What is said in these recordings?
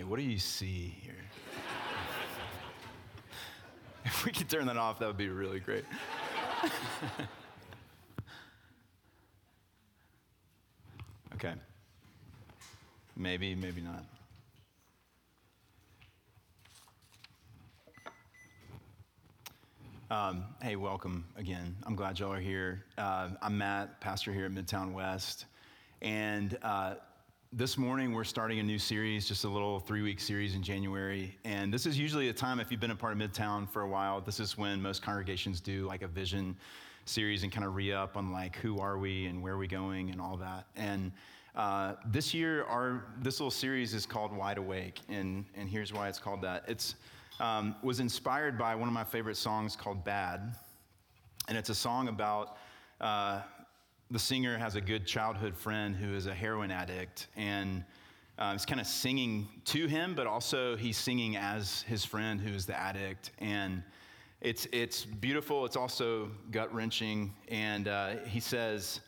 Okay, what do you see here? if we could turn that off, that would be really great. okay. Maybe, maybe not. Um, hey, welcome again. I'm glad y'all are here. Uh, I'm Matt, pastor here at Midtown West. And uh, this morning we're starting a new series, just a little three week series in January. And this is usually a time, if you've been a part of Midtown for a while, this is when most congregations do like a vision series and kind of re up on like who are we and where are we going and all that. And uh, this year, our this little series is called Wide Awake, and and here's why it's called that. It's um, was inspired by one of my favorite songs called Bad. And it's a song about uh, the singer has a good childhood friend who is a heroin addict. And uh, he's kind of singing to him, but also he's singing as his friend who is the addict. And it's, it's beautiful. It's also gut wrenching. And uh, he says,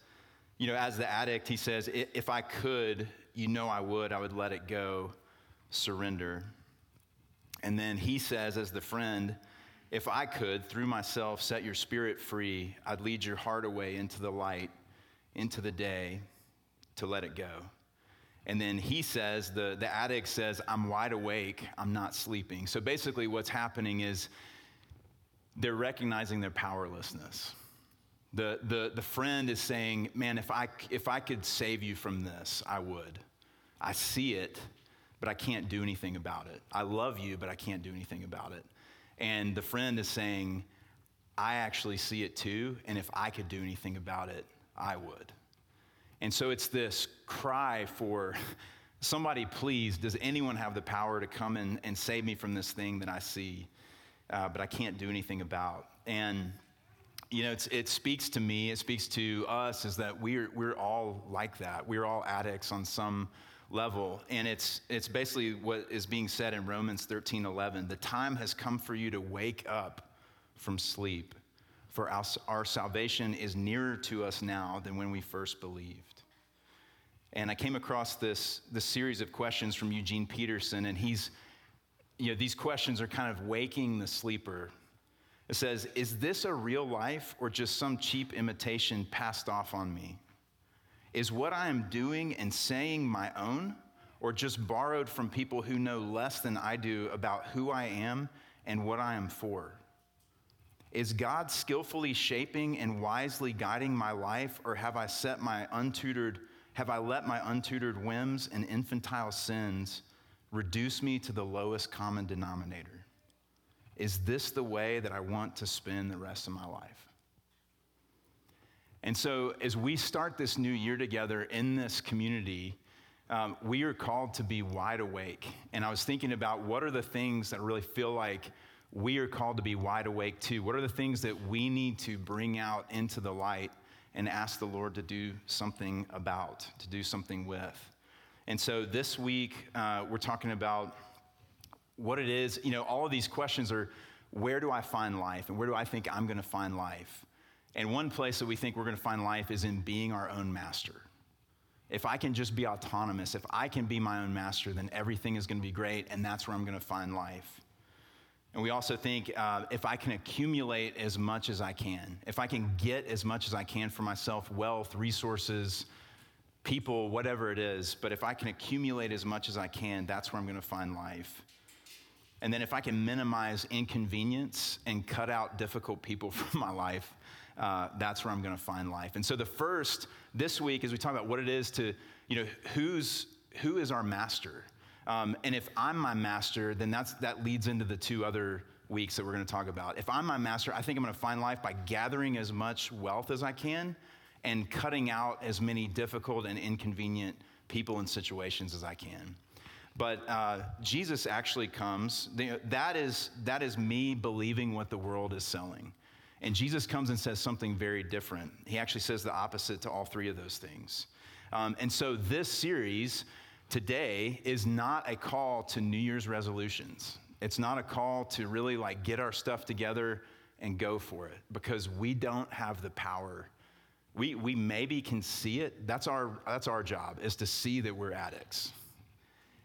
you know, as the addict, he says, if I could, you know I would, I would let it go, surrender. And then he says, as the friend, if I could, through myself, set your spirit free, I'd lead your heart away into the light, into the day, to let it go. And then he says, the, the addict says, I'm wide awake, I'm not sleeping. So basically, what's happening is they're recognizing their powerlessness. The, the, the friend is saying, Man, if I, if I could save you from this, I would. I see it, but I can't do anything about it. I love you, but I can't do anything about it. And the friend is saying, I actually see it too, and if I could do anything about it, I would. And so it's this cry for somebody, please, does anyone have the power to come in and save me from this thing that I see, uh, but I can't do anything about? And you know, it speaks to me, it speaks to us, is that we're, we're all like that. We're all addicts on some level. And it's, it's basically what is being said in Romans 13 11. The time has come for you to wake up from sleep, for our, our salvation is nearer to us now than when we first believed. And I came across this, this series of questions from Eugene Peterson, and he's, you know, these questions are kind of waking the sleeper. It says, Is this a real life or just some cheap imitation passed off on me? Is what I am doing and saying my own, or just borrowed from people who know less than I do about who I am and what I am for? Is God skillfully shaping and wisely guiding my life, or have I set my untutored, have I let my untutored whims and infantile sins reduce me to the lowest common denominator? Is this the way that I want to spend the rest of my life? And so, as we start this new year together in this community, um, we are called to be wide awake. And I was thinking about what are the things that really feel like we are called to be wide awake to? What are the things that we need to bring out into the light and ask the Lord to do something about, to do something with? And so this week, uh, we're talking about what it is. You know, all of these questions are where do I find life? And where do I think I'm going to find life? And one place that we think we're going to find life is in being our own master. If I can just be autonomous, if I can be my own master, then everything is going to be great, and that's where I'm going to find life. And we also think uh, if I can accumulate as much as I can, if I can get as much as I can for myself wealth, resources, people, whatever it is, but if I can accumulate as much as I can, that's where I'm going to find life. And then if I can minimize inconvenience and cut out difficult people from my life, uh, that's where I'm going to find life. And so the first this week, as we talk about what it is to, you know, who's who is our master, um, and if I'm my master, then that's that leads into the two other weeks that we're going to talk about. If I'm my master, I think I'm going to find life by gathering as much wealth as I can and cutting out as many difficult and inconvenient people and situations as I can. But uh, Jesus actually comes. That is, that is me believing what the world is selling. And Jesus comes and says something very different. He actually says the opposite to all three of those things. Um, and so this series today is not a call to New Year's resolutions. It's not a call to really like get our stuff together and go for it because we don't have the power. We, we maybe can see it. That's our, that's our job is to see that we're addicts.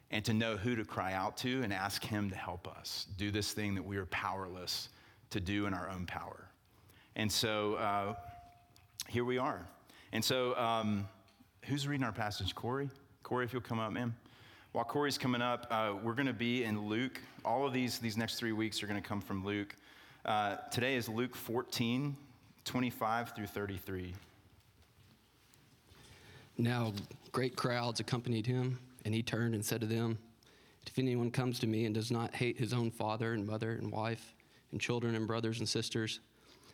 and to know who to cry out to and ask Him to help us do this thing that we are powerless to do in our own power. And so uh, here we are. And so, um, who's reading our passage? Corey? Corey, if you'll come up, ma'am. While Corey's coming up, uh, we're going to be in Luke. All of these, these next three weeks are going to come from Luke. Uh, today is Luke 14, 25 through 33. Now, great crowds accompanied him, and he turned and said to them, If anyone comes to me and does not hate his own father and mother and wife and children and brothers and sisters,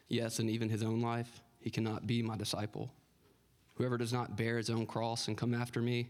yes, and even his own life, he cannot be my disciple. Whoever does not bear his own cross and come after me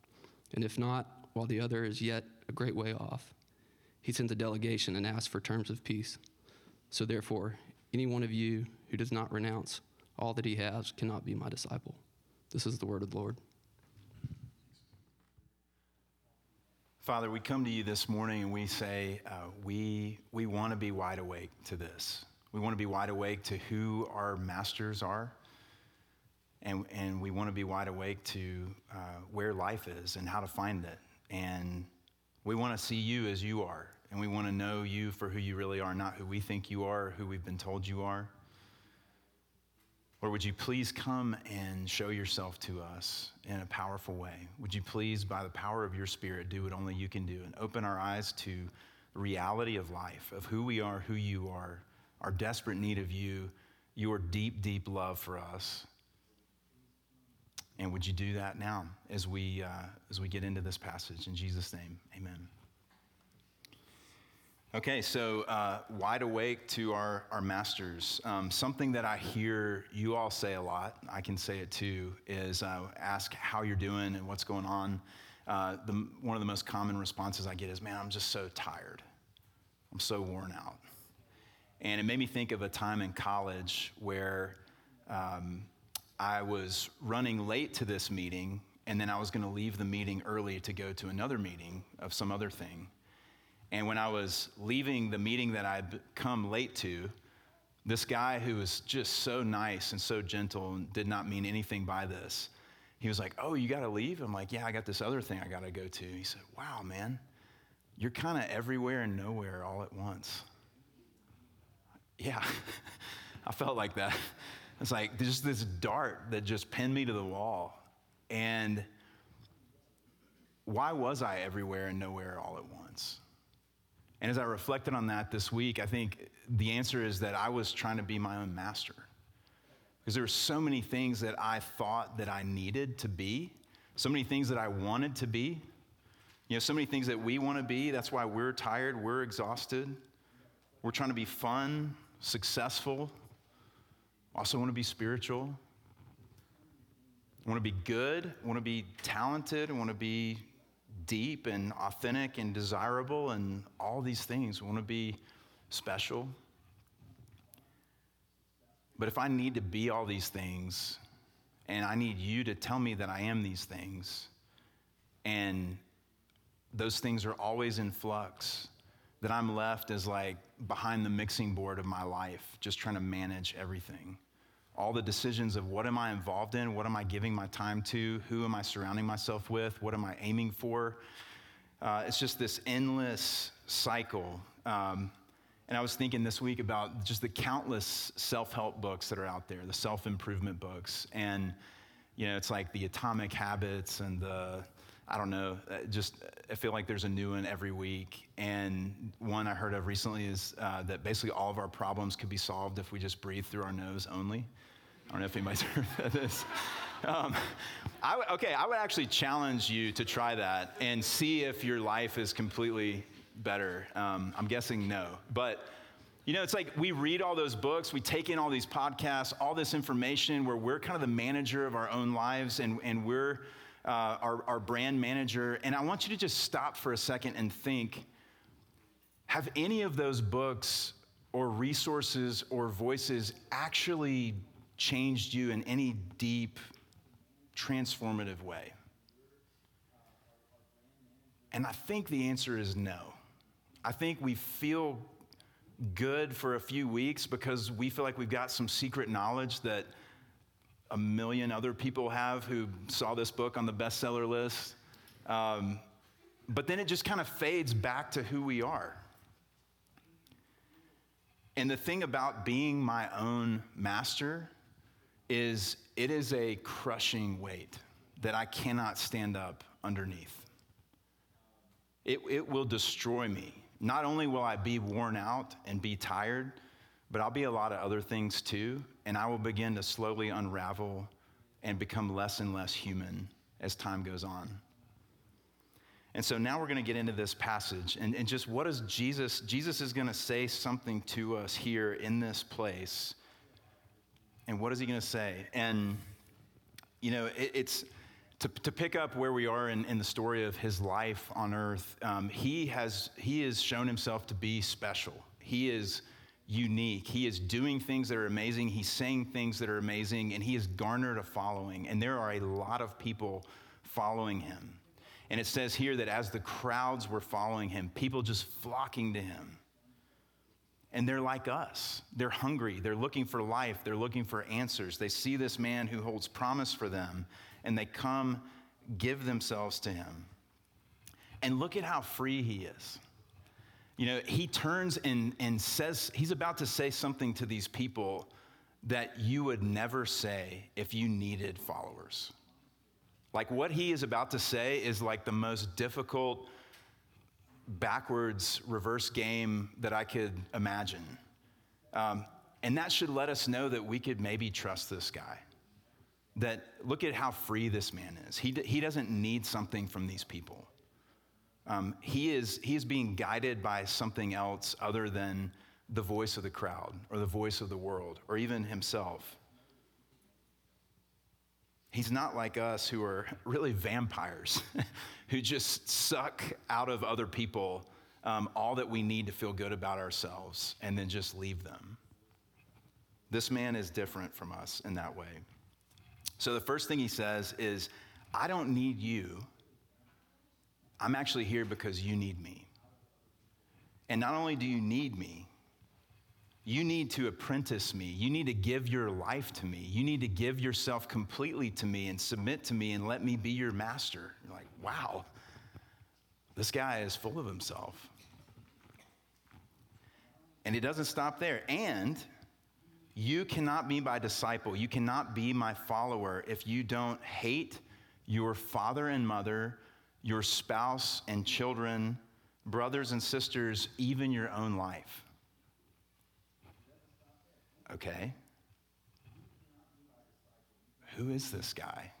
And if not, while the other is yet a great way off, he sends a delegation and asks for terms of peace. So therefore, any one of you who does not renounce all that he has cannot be my disciple. This is the word of the Lord. Father, we come to you this morning and we say, uh, we, we want to be wide awake to this. We want to be wide awake to who our masters are. And, and we want to be wide awake to uh, where life is and how to find it. And we want to see you as you are. And we want to know you for who you really are, not who we think you are, who we've been told you are. Or would you please come and show yourself to us in a powerful way? Would you please, by the power of your Spirit, do what only you can do and open our eyes to the reality of life, of who we are, who you are, our desperate need of you, your deep, deep love for us. And would you do that now as we, uh, as we get into this passage? In Jesus' name, amen. Okay, so uh, wide awake to our, our masters. Um, something that I hear you all say a lot, I can say it too, is uh, ask how you're doing and what's going on. Uh, the, one of the most common responses I get is, man, I'm just so tired. I'm so worn out. And it made me think of a time in college where um, I was running late to this meeting, and then I was going to leave the meeting early to go to another meeting of some other thing. And when I was leaving the meeting that I'd come late to, this guy who was just so nice and so gentle and did not mean anything by this, he was like, Oh, you got to leave? I'm like, Yeah, I got this other thing I got to go to. He said, Wow, man, you're kind of everywhere and nowhere all at once. Yeah, I felt like that. It's like just this dart that just pinned me to the wall. And why was I everywhere and nowhere all at once? And as I reflected on that this week, I think the answer is that I was trying to be my own master. Because there were so many things that I thought that I needed to be, so many things that I wanted to be. You know, so many things that we want to be. That's why we're tired, we're exhausted. We're trying to be fun, successful, also want to be spiritual. want to be good, want to be talented, want to be deep and authentic and desirable and all these things. We want to be special. But if I need to be all these things, and I need you to tell me that I am these things, and those things are always in flux, that I'm left as like behind the mixing board of my life, just trying to manage everything all the decisions of what am I involved in, what am I giving my time to, who am I surrounding myself with, what am I aiming for. Uh, it's just this endless cycle. Um, and I was thinking this week about just the countless self help books that are out there, the self improvement books. And, you know, it's like the atomic habits and the, I don't know, uh, just I feel like there's a new one every week. And one I heard of recently is uh, that basically all of our problems could be solved if we just breathe through our nose only. I don't know if anybody's heard of this. Um, I w- okay, I would actually challenge you to try that and see if your life is completely better. Um, I'm guessing no. But, you know, it's like we read all those books, we take in all these podcasts, all this information where we're kind of the manager of our own lives and, and we're uh, our, our brand manager. And I want you to just stop for a second and think have any of those books or resources or voices actually changed you in any deep, transformative way? And I think the answer is no. I think we feel good for a few weeks because we feel like we've got some secret knowledge that a million other people have who saw this book on the bestseller list. Um, but then it just kind of fades back to who we are. And the thing about being my own master is it is a crushing weight that I cannot stand up underneath. It, it will destroy me. Not only will I be worn out and be tired, but I'll be a lot of other things too, and I will begin to slowly unravel and become less and less human as time goes on. And so now we're going to get into this passage and, and just what does Jesus, Jesus is going to say something to us here in this place. And what is he going to say? And, you know, it, it's to, to pick up where we are in, in the story of his life on earth. Um, he, has, he has shown himself to be special. He is unique. He is doing things that are amazing. He's saying things that are amazing, and he has garnered a following. And there are a lot of people following him. And it says here that as the crowds were following him, people just flocking to him. And they're like us. They're hungry. They're looking for life. They're looking for answers. They see this man who holds promise for them, and they come give themselves to him. And look at how free he is. You know, he turns and, and says, he's about to say something to these people that you would never say if you needed followers. Like what he is about to say is like the most difficult backwards reverse game that I could imagine. Um, and that should let us know that we could maybe trust this guy. That look at how free this man is. He, he doesn't need something from these people. Um, he, is, he is being guided by something else other than the voice of the crowd or the voice of the world or even himself. He's not like us who are really vampires, who just suck out of other people um, all that we need to feel good about ourselves and then just leave them. This man is different from us in that way. So the first thing he says is, I don't need you. I'm actually here because you need me. And not only do you need me, you need to apprentice me. You need to give your life to me. You need to give yourself completely to me and submit to me and let me be your master. You're like, wow, this guy is full of himself. And it doesn't stop there. And you cannot be my disciple, you cannot be my follower if you don't hate your father and mother, your spouse and children, brothers and sisters, even your own life. Okay. Who is this guy?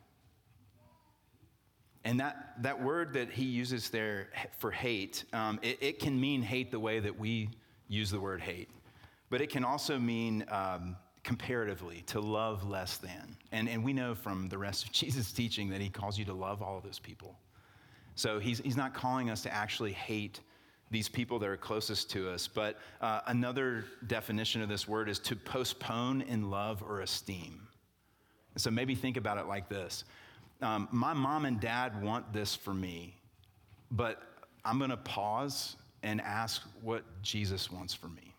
And that, that word that he uses there for hate, um, it, it, can mean hate the way that we use the word hate, but it can also mean um, comparatively to love less than. And, and we know from the rest of Jesus' teaching that he calls you to love all of those people. So he's, he's not calling us to actually hate these people that are closest to us. But uh, another definition of this word is to postpone in love or esteem. So maybe think about it like this um, My mom and dad want this for me, but I'm going to pause and ask what Jesus wants for me.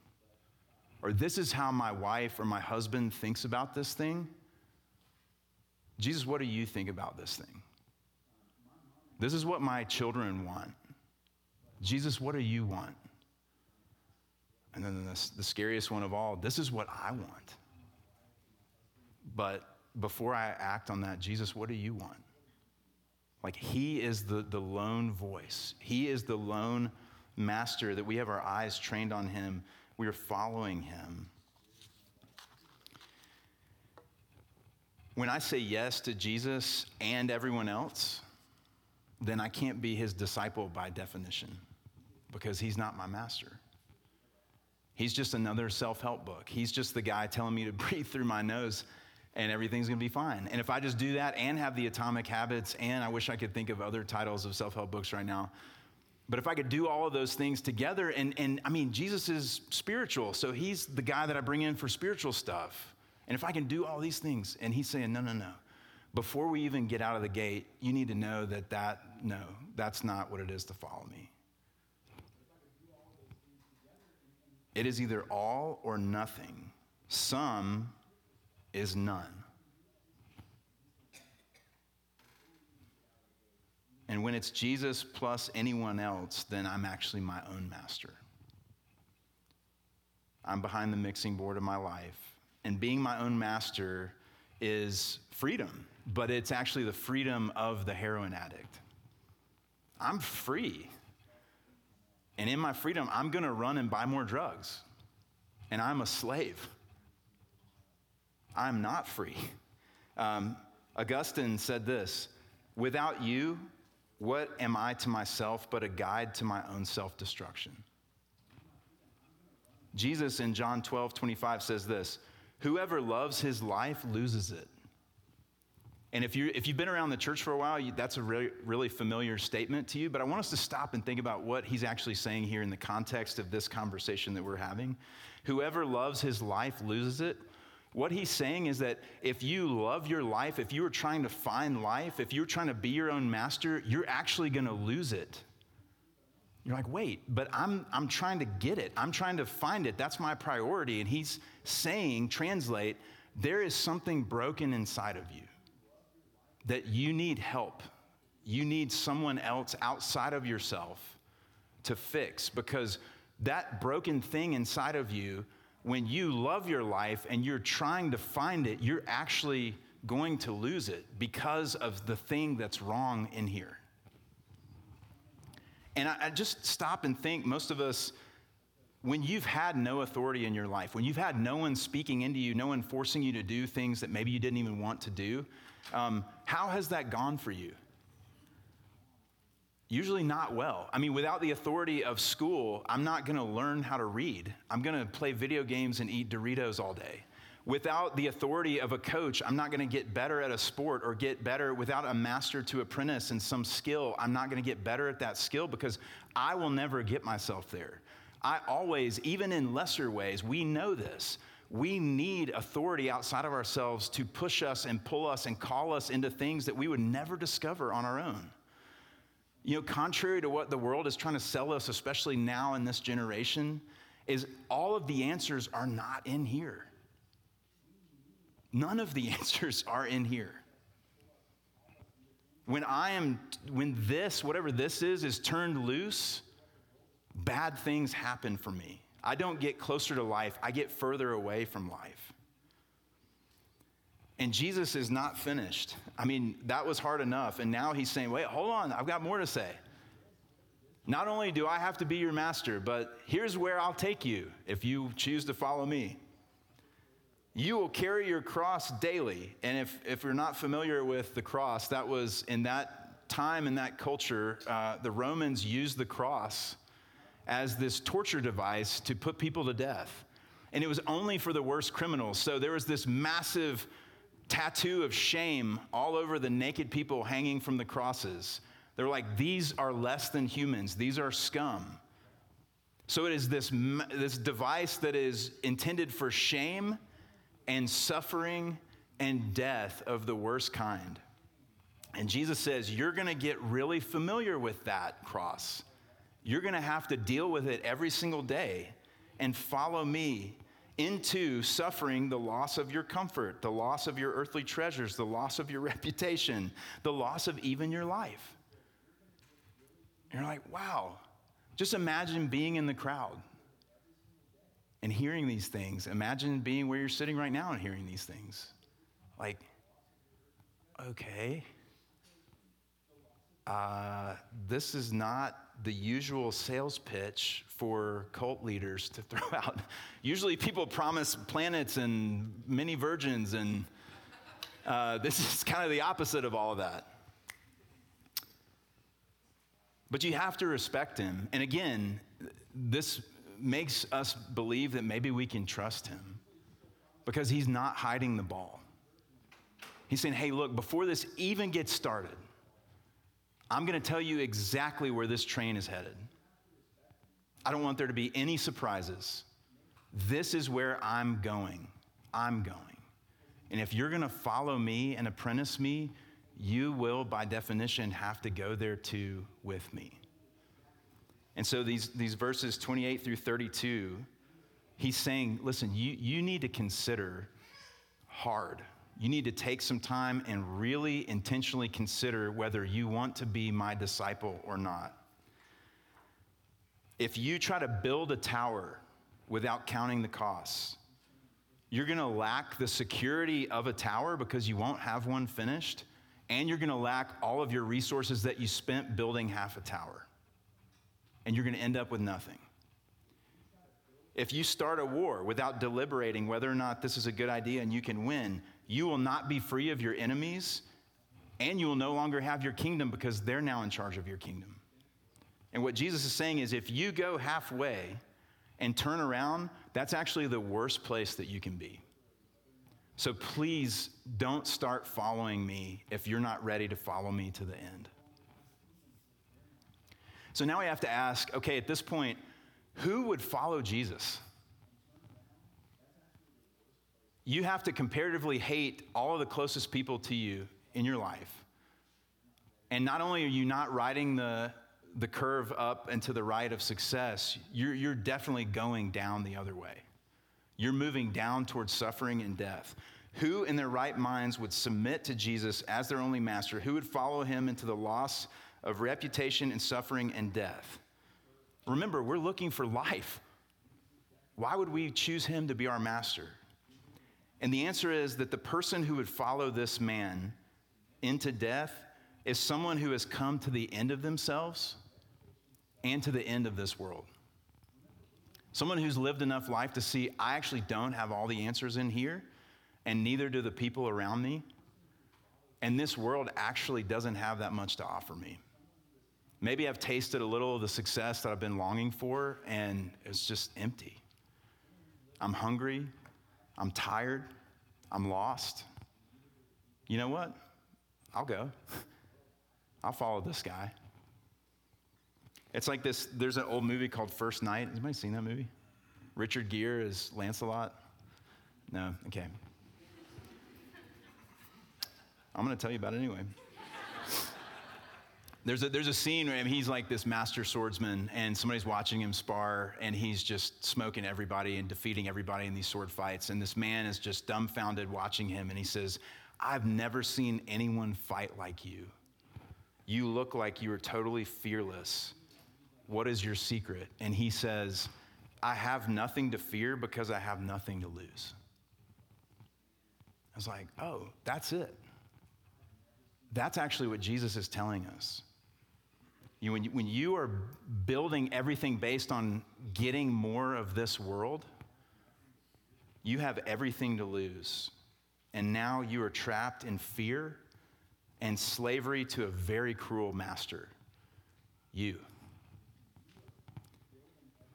Or this is how my wife or my husband thinks about this thing. Jesus, what do you think about this thing? This is what my children want. Jesus, what do you want? And then the, the scariest one of all, this is what I want. But before I act on that, Jesus, what do you want? Like, He is the, the lone voice, He is the lone master that we have our eyes trained on Him. We are following Him. When I say yes to Jesus and everyone else, then I can't be His disciple by definition because he's not my master. He's just another self help book. He's just the guy telling me to breathe through my nose and everything's gonna be fine. And if I just do that and have the atomic habits, and I wish I could think of other titles of self help books right now, but if I could do all of those things together, and, and I mean, Jesus is spiritual, so he's the guy that I bring in for spiritual stuff. And if I can do all these things, and he's saying, no, no, no. Before we even get out of the gate, you need to know that that, no, that's not what it is to follow me. It is either all or nothing. Some is none. And when it's Jesus plus anyone else, then I'm actually my own master. I'm behind the mixing board of my life. And being my own master is freedom, but it's actually the freedom of the heroin addict. I'm free. And in my freedom, I'm going to run and buy more drugs. And I'm a slave. I'm not free. Um, Augustine said this Without you, what am I to myself but a guide to my own self destruction? Jesus in John 12, 25 says this Whoever loves his life loses it. And if, you if you've been around the church for a while, you, that's a really, really familiar statement to you. But I want us to stop and think about what he's actually saying here in the context of this conversation that we're having. Whoever loves his life loses it. What he's saying is that if you love your life, if you are trying to find life, if you're trying to be your own master, you're actually going to lose it. You're like, wait, but I'm, I'm trying to get it. I'm trying to find it. That's my priority. And he's saying, translate, there is something broken inside of you that you need help. You need someone else outside of yourself to fix because that broken thing inside of you when you love your life and you're trying to find it, you're actually going to lose it because of the thing that's wrong in here. And I, I, just stop and think most of us, when you've had no authority in your life, when you've had no one speaking into you, no one forcing you to do things that maybe you didn't even want to do, um, how has that gone for you? Usually not well. I mean, without the authority of school, I'm not going to learn how to read. I'm going to play video games and eat Doritos all day. Without the authority of a coach, I'm not going to get better at a sport or get better without a master to apprentice in some skill. I'm not going to get better at that skill because I will never get myself there. I always, even in lesser ways, we know this. We need authority outside of ourselves to push us and pull us and call us into things that we would never discover on our own. You know, contrary to what the world is trying to sell us, especially now in this generation, is all of the answers are not in here. None of the answers are in here. When I am, when this, whatever this is, is turned loose, bad things happen for me. I don't get closer to life, I get further away from life. And Jesus is not finished. I mean, that was hard enough. And now he's saying, wait, hold on, I've got more to say. Not only do I have to be your master, but here's where I'll take you if you choose to follow me. You will carry your cross daily. And if, if you're not familiar with the cross, that was in that time, in that culture, uh, the Romans used the cross as this torture device to put people to death. And it was only for the worst criminals. So there was this massive tattoo of shame all over the naked people hanging from the crosses. They're like, these are less than humans, these are scum. So it is this, this device that is intended for shame and suffering and death of the worst kind. And Jesus says, You're going to get really familiar with that cross. You're going to have to deal with it every single day and follow me into suffering the loss of your comfort, the loss of your earthly treasures, the loss of your reputation, the loss of even your life. And you're like, wow, just imagine being in the crowd and hearing these things. Imagine being where you're sitting right now and hearing these things. Like, okay, uh, this is not the usual sales pitch for cult leaders to throw out. Usually people promise planets and many virgins, and uh, this is kind of the opposite of all of that. But you have to respect him. And again, this makes us believe that maybe we can trust him because he's not hiding the ball. He's saying, hey, look, before this even gets started, I'm going to tell you exactly where this train is headed. I don't want there to be any surprises. This is where I'm going. I'm going. And if you're going to follow me and apprentice me, you will, by definition, have to go there too with me. And so these, these verses 28 through 32, he's saying, listen, you, you need to consider hard. You need to take some time and really intentionally consider whether you want to be my disciple or not. If you try to build a tower without counting the costs, you're going to lack the security of a tower because you won't have one finished, and you're going to lack all of your resources that you spent building half a tower. And you're going to end up with nothing. If you start a war without deliberating whether or not this is a good idea and you can win, you will not be free of your enemies, and you will no longer have your kingdom because they're now in charge of your kingdom. And what Jesus is saying is if you go halfway and turn around, that's actually the worst place that you can be. So please don't start following me if you're not ready to follow me to the end. So now we have to ask okay, at this point, who would follow Jesus? You have to comparatively hate all of the closest people to you in your life. And not only are you not riding the, the curve up and to the right of success, you're, you're definitely going down the other way. You're moving down towards suffering and death. Who in their right minds would submit to Jesus as their only master? Who would follow him into the loss of reputation and suffering and death? Remember, we're looking for life. Why would we choose him to be our master? And the answer is that the person who would follow this man into death is someone who has come to the end of themselves and to the end of this world. Someone who's lived enough life to see, I actually don't have all the answers in here, and neither do the people around me. And this world actually doesn't have that much to offer me. Maybe I've tasted a little of the success that I've been longing for, and it's just empty. I'm hungry, I'm tired, I'm lost. You know what? I'll go. I'll follow this guy. It's like this there's an old movie called First Knight. Has anybody seen that movie? Richard Gere is Lancelot? No? Okay. I'm going to tell you about it anyway. There's a, there's a scene where he's like this master swordsman, and somebody's watching him spar, and he's just smoking everybody and defeating everybody in these sword fights. And this man is just dumbfounded watching him, and he says, I've never seen anyone fight like you. You look like you are totally fearless. What is your secret? And he says, I have nothing to fear because I have nothing to lose. I was like, oh, that's it. That's actually what Jesus is telling us. You, when, you, when you are building everything based on getting more of this world, you have everything to lose. And now you are trapped in fear and slavery to a very cruel master, you.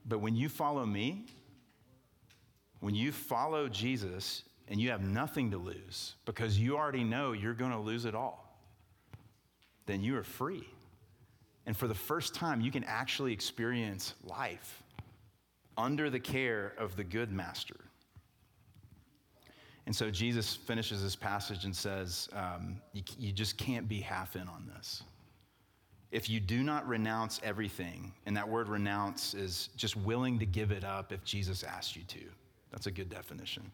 But when you follow me, when you follow Jesus and you have nothing to lose because you already know you're going to lose it all, then you are free. And for the first time, you can actually experience life under the care of the good master. And so Jesus finishes this passage and says, um, you, you just can't be half in on this. If you do not renounce everything, and that word renounce is just willing to give it up if Jesus asks you to. That's a good definition.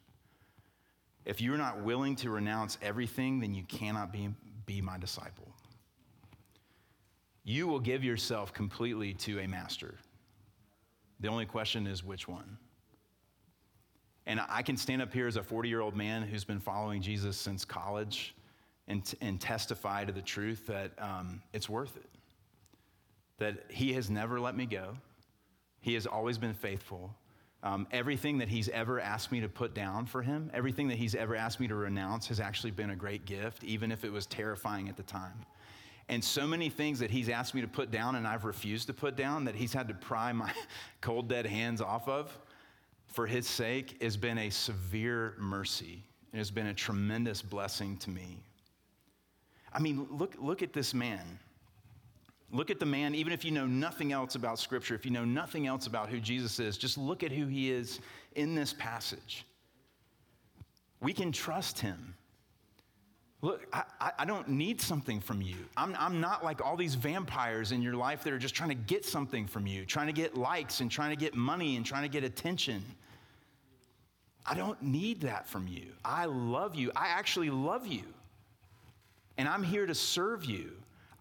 If you're not willing to renounce everything, then you cannot be, be my disciple you will give yourself completely to a master. The only question is which one. And I can stand up here as a 40 year old man who's been following Jesus since college and, and testify to the truth that um, it's worth it. That he has never let me go, he has always been faithful. Um, everything that he's ever asked me to put down for him, everything that he's ever asked me to renounce has actually been a great gift, even if it was terrifying at the time. And so many things that he's asked me to put down and I've refused to put down that he's had to pry my cold, dead hands off of for his sake has been a severe mercy. It has been a tremendous blessing to me. I mean, look, look at this man. Look at the man, even if you know nothing else about Scripture, if you know nothing else about who Jesus is, just look at who he is in this passage. We can trust him. Look, I, I don't need something from you. I'm, I'm not like all these vampires in your life that are just trying to get something from you, trying to get likes and trying to get money and trying to get attention. I don't need that from you. I love you. I actually love you. And I'm here to serve you.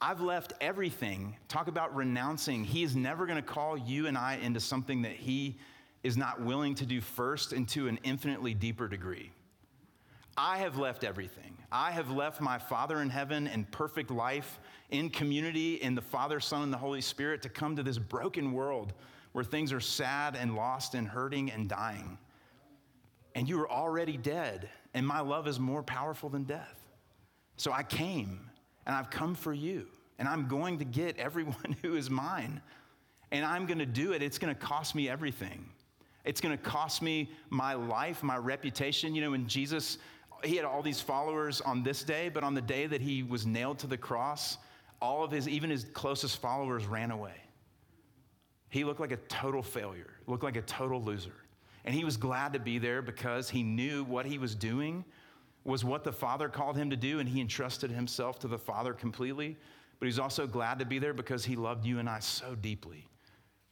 I've left everything. Talk about renouncing. He is never going to call you and I into something that He is not willing to do first and to an infinitely deeper degree. I have left everything. I have left my Father in heaven and perfect life in community in the Father, Son, and the Holy Spirit to come to this broken world where things are sad and lost and hurting and dying. And you are already dead, and my love is more powerful than death. So I came and I've come for you. And I'm going to get everyone who is mine. And I'm going to do it. It's going to cost me everything. It's going to cost me my life, my reputation. You know, when Jesus, he had all these followers on this day, but on the day that he was nailed to the cross, all of his, even his closest followers ran away. He looked like a total failure, looked like a total loser. And he was glad to be there because he knew what he was doing was what the Father called him to do, and he entrusted himself to the Father completely. But he's also glad to be there because he loved you and I so deeply.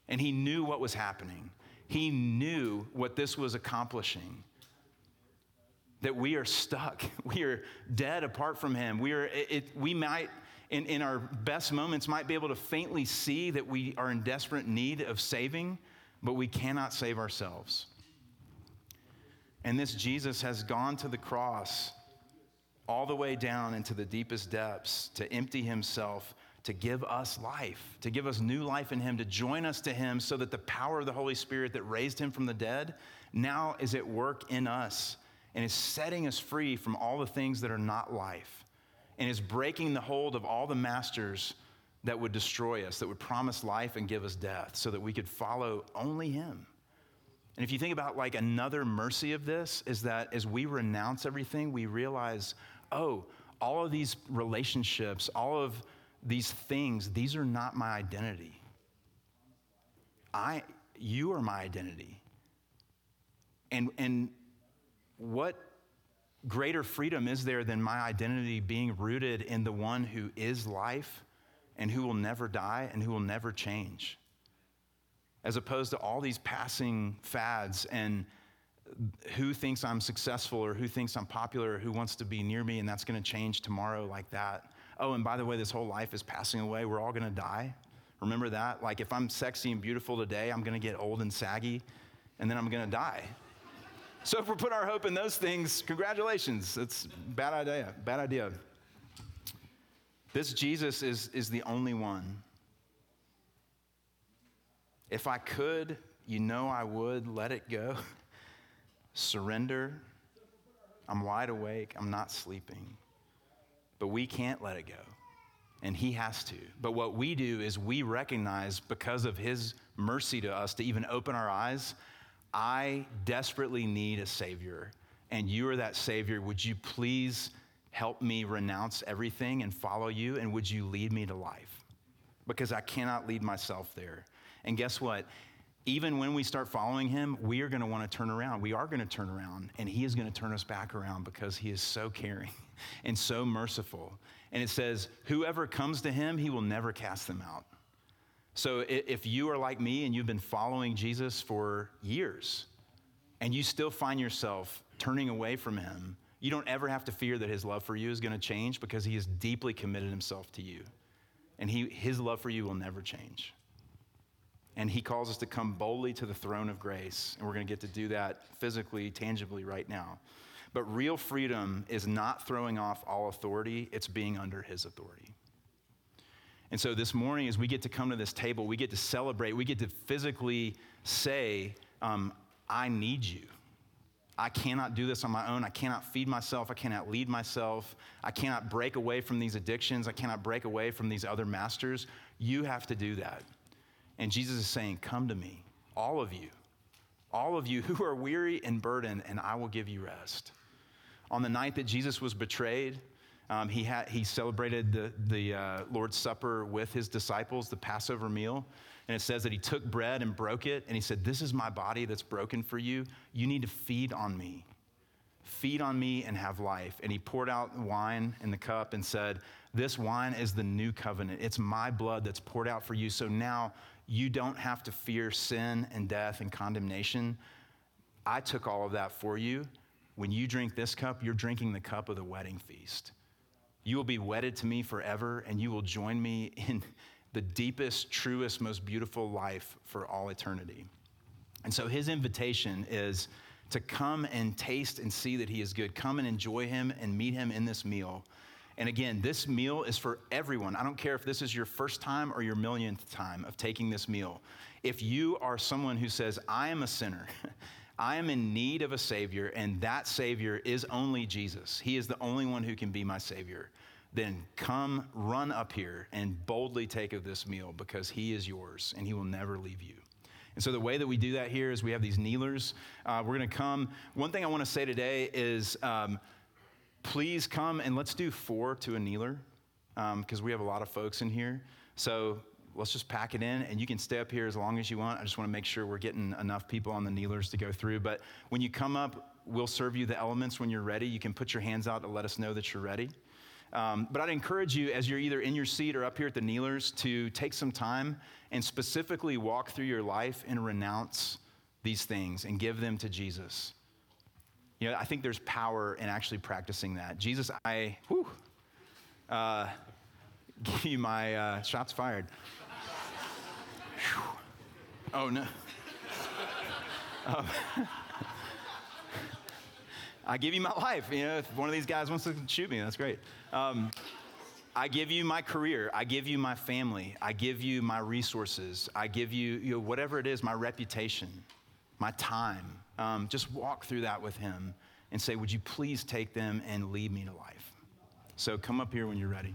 And he knew what was happening, he knew what this was accomplishing. That we are stuck, we are dead apart from him. We, are, it, we might, in, in our best moments, might be able to faintly see that we are in desperate need of saving, but we cannot save ourselves. And this Jesus has gone to the cross all the way down into the deepest depths to empty himself, to give us life, to give us new life in him, to join us to him so that the power of the Holy Spirit that raised him from the dead now is at work in us and is setting us free from all the things that are not life and is breaking the hold of all the masters that would destroy us, that would promise life and give us death so that we could follow only him. And if you think about like another mercy of this, is that as we renounce everything, we realize, oh, all of these relationships, all of these things, these are not my identity. I, you are my identity. And, and what greater freedom is there than my identity being rooted in the one who is life and who will never die and who will never change? as opposed to all these passing fads and who thinks I'm successful or who thinks I'm popular or who wants to be near me and that's going to change tomorrow like that. Oh, and by the way, this whole life is passing away. We're all going to die. Remember that? Like if I'm sexy and beautiful today, I'm going to get old and saggy and then I'm going to die. So if we're putting our hope in those things, congratulations. It's bad idea. Bad idea. This Jesus is, is the only one if I could, you know I would let it go. Surrender. I'm wide awake. I'm not sleeping. But we can't let it go. And He has to. But what we do is we recognize, because of His mercy to us, to even open our eyes, I desperately need a Savior. And you are that Savior. Would you please help me renounce everything and follow you? And would you lead me to life? Because I cannot lead myself there. And guess what? Even when we start following him, we are going to want to turn around. We are going to turn around, and he is going to turn us back around because he is so caring and so merciful. And it says, Whoever comes to him, he will never cast them out. So if you are like me and you've been following Jesus for years, and you still find yourself turning away from him, you don't ever have to fear that his love for you is going to change because he has deeply committed himself to you. And he, his love for you will never change. And he calls us to come boldly to the throne of grace. And we're going to get to do that physically, tangibly right now. But real freedom is not throwing off all authority, it's being under his authority. And so this morning, as we get to come to this table, we get to celebrate, we get to physically say, um, I need you. I cannot do this on my own. I cannot feed myself. I cannot lead myself. I cannot break away from these addictions. I cannot break away from these other masters. You have to do that. And Jesus is saying, Come to me, all of you, all of you who are weary and burdened, and I will give you rest. On the night that Jesus was betrayed, Um, he, had, he celebrated the, the uh, Lord's Supper with his disciples, the Passover meal. And it says that he took bread and broke it, and he said, This is my body that's broken for you. You need to feed on me. Feed on me and have life. And he poured out wine in the cup and said, This wine is the new covenant. It's my blood that's poured out for you. So now you don't have to fear sin and death and condemnation. I took all of that for you. When you drink this cup, you're drinking the cup of the wedding feast. You will be wedded to me forever, and you will join me in the deepest, truest, most beautiful life for all eternity. And so his invitation is to come and taste and see that he is good. Come and enjoy him and meet him in this meal. And again, this meal is for everyone. I don't care if this is your first time or your millionth time of taking this meal. If you are someone who says, I am a sinner, I am in need of a Savior, and that Savior is only Jesus, He is the only one who can be my Savior, then come run up here and boldly take of this meal because He is yours and He will never leave you. And so, the way that we do that here is we have these kneelers. Uh, we're going to come. One thing I want to say today is um, please come and let's do four to a kneeler because um, we have a lot of folks in here. So, let's just pack it in and you can stay up here as long as you want. I just want to make sure we're getting enough people on the kneelers to go through. But when you come up, we'll serve you the elements when you're ready. You can put your hands out to let us know that you're ready. Um, but I'd encourage you, as you're either in your seat or up here at the kneelers, to take some time and specifically walk through your life and renounce these things and give them to Jesus. You know, I think there's power in actually practicing that. Jesus, I, whew, uh, give you my uh, shots fired. Oh, no. Um, I give you my life. You know, if one of these guys wants to shoot me, that's great. Um, I give you my career. I give you my family. I give you my resources. I give you, you know, whatever it is, my reputation, my time. Um, just walk through that with him and say, Would you please take them and lead me to life? So come up here when you're ready.